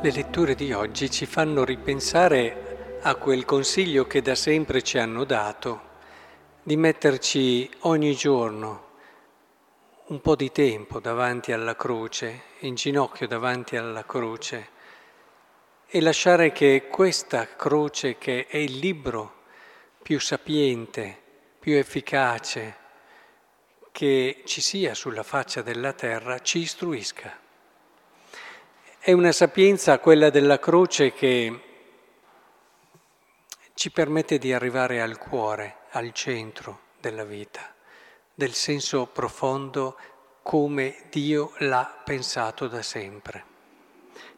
Le letture di oggi ci fanno ripensare a quel consiglio che da sempre ci hanno dato, di metterci ogni giorno un po' di tempo davanti alla croce, in ginocchio davanti alla croce, e lasciare che questa croce, che è il libro più sapiente, più efficace che ci sia sulla faccia della terra, ci istruisca. È una sapienza quella della croce che ci permette di arrivare al cuore, al centro della vita, del senso profondo come Dio l'ha pensato da sempre.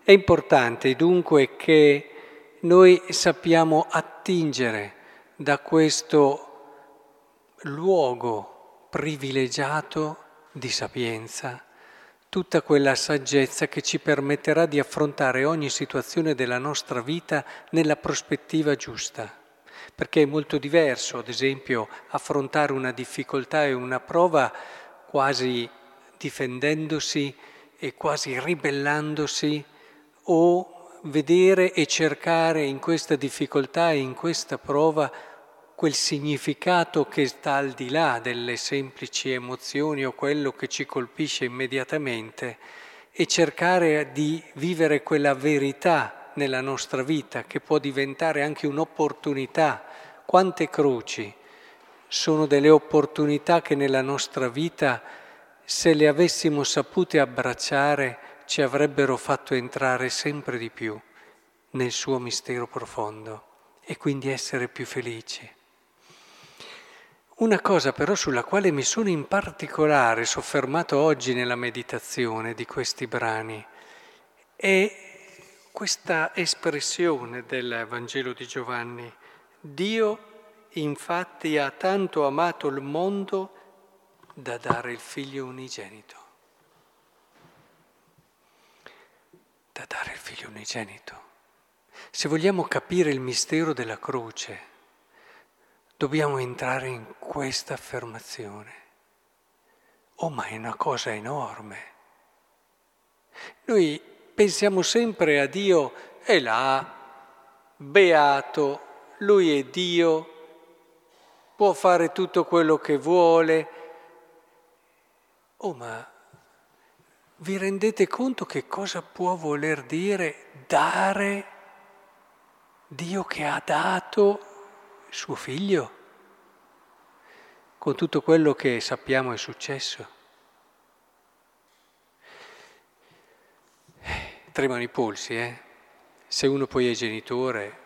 È importante dunque che noi sappiamo attingere da questo luogo privilegiato di sapienza tutta quella saggezza che ci permetterà di affrontare ogni situazione della nostra vita nella prospettiva giusta. Perché è molto diverso, ad esempio, affrontare una difficoltà e una prova quasi difendendosi e quasi ribellandosi o vedere e cercare in questa difficoltà e in questa prova quel significato che sta al di là delle semplici emozioni o quello che ci colpisce immediatamente e cercare di vivere quella verità nella nostra vita che può diventare anche un'opportunità. Quante croci sono delle opportunità che nella nostra vita, se le avessimo sapute abbracciare, ci avrebbero fatto entrare sempre di più nel suo mistero profondo e quindi essere più felici. Una cosa però sulla quale mi sono in particolare soffermato oggi nella meditazione di questi brani è questa espressione del Vangelo di Giovanni. Dio infatti ha tanto amato il mondo da dare il figlio unigenito. Da dare il figlio unigenito. Se vogliamo capire il mistero della croce, dobbiamo entrare in questa affermazione. Oh, ma è una cosa enorme. Noi pensiamo sempre a Dio, è là, beato, Lui è Dio, può fare tutto quello che vuole. Oh, ma vi rendete conto che cosa può voler dire dare Dio che ha dato suo figlio, con tutto quello che sappiamo è successo. Tremano i polsi, eh? Se uno poi è genitore,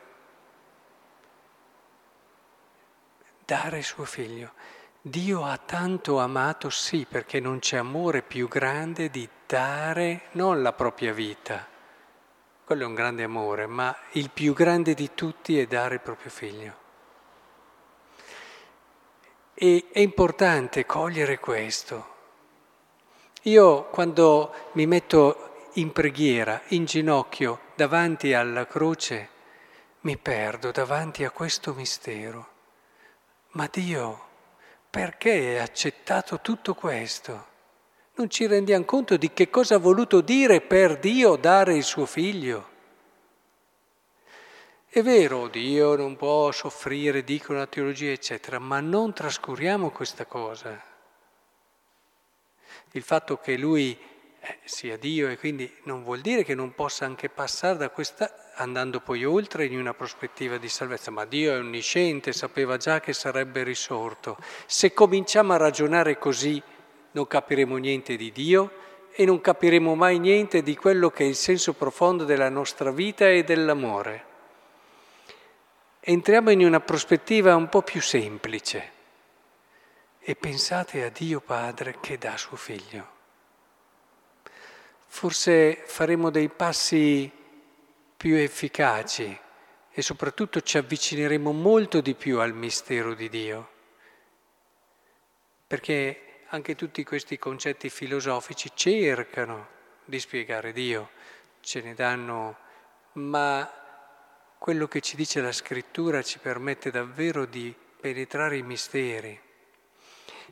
dare suo figlio. Dio ha tanto amato, sì, perché non c'è amore più grande di dare non la propria vita, quello è un grande amore, ma il più grande di tutti è dare il proprio figlio. E è importante cogliere questo. Io quando mi metto in preghiera, in ginocchio, davanti alla croce, mi perdo davanti a questo mistero. Ma Dio, perché hai accettato tutto questo? Non ci rendiamo conto di che cosa ha voluto dire per Dio dare il suo figlio. È vero, Dio non può soffrire, dicono la teologia, eccetera, ma non trascuriamo questa cosa. Il fatto che Lui eh, sia Dio e quindi non vuol dire che non possa anche passare da questa, andando poi oltre in una prospettiva di salvezza, ma Dio è onnisciente, sapeva già che sarebbe risorto. Se cominciamo a ragionare così non capiremo niente di Dio e non capiremo mai niente di quello che è il senso profondo della nostra vita e dell'amore entriamo in una prospettiva un po' più semplice e pensate a Dio Padre che dà suo figlio. Forse faremo dei passi più efficaci e soprattutto ci avvicineremo molto di più al mistero di Dio, perché anche tutti questi concetti filosofici cercano di spiegare Dio, ce ne danno, ma quello che ci dice la scrittura ci permette davvero di penetrare i misteri.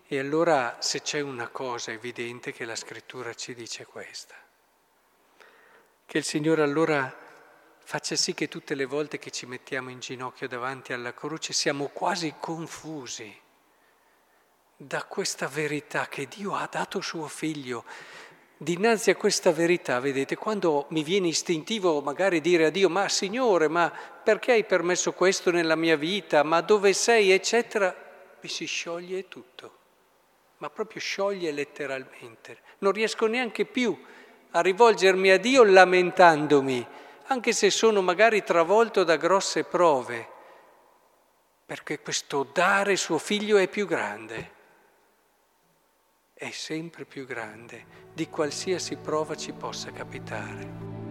E allora se c'è una cosa evidente che la scrittura ci dice questa, Che il Signore allora faccia sì che tutte le volte che ci mettiamo in ginocchio davanti alla croce siamo quasi confusi da questa verità che Dio ha dato suo figlio. Dinanzi a questa verità, vedete, quando mi viene istintivo magari dire a Dio, ma Signore, ma perché hai permesso questo nella mia vita, ma dove sei, eccetera, mi si scioglie tutto, ma proprio scioglie letteralmente. Non riesco neanche più a rivolgermi a Dio lamentandomi, anche se sono magari travolto da grosse prove, perché questo dare suo figlio è più grande è sempre più grande di qualsiasi prova ci possa capitare.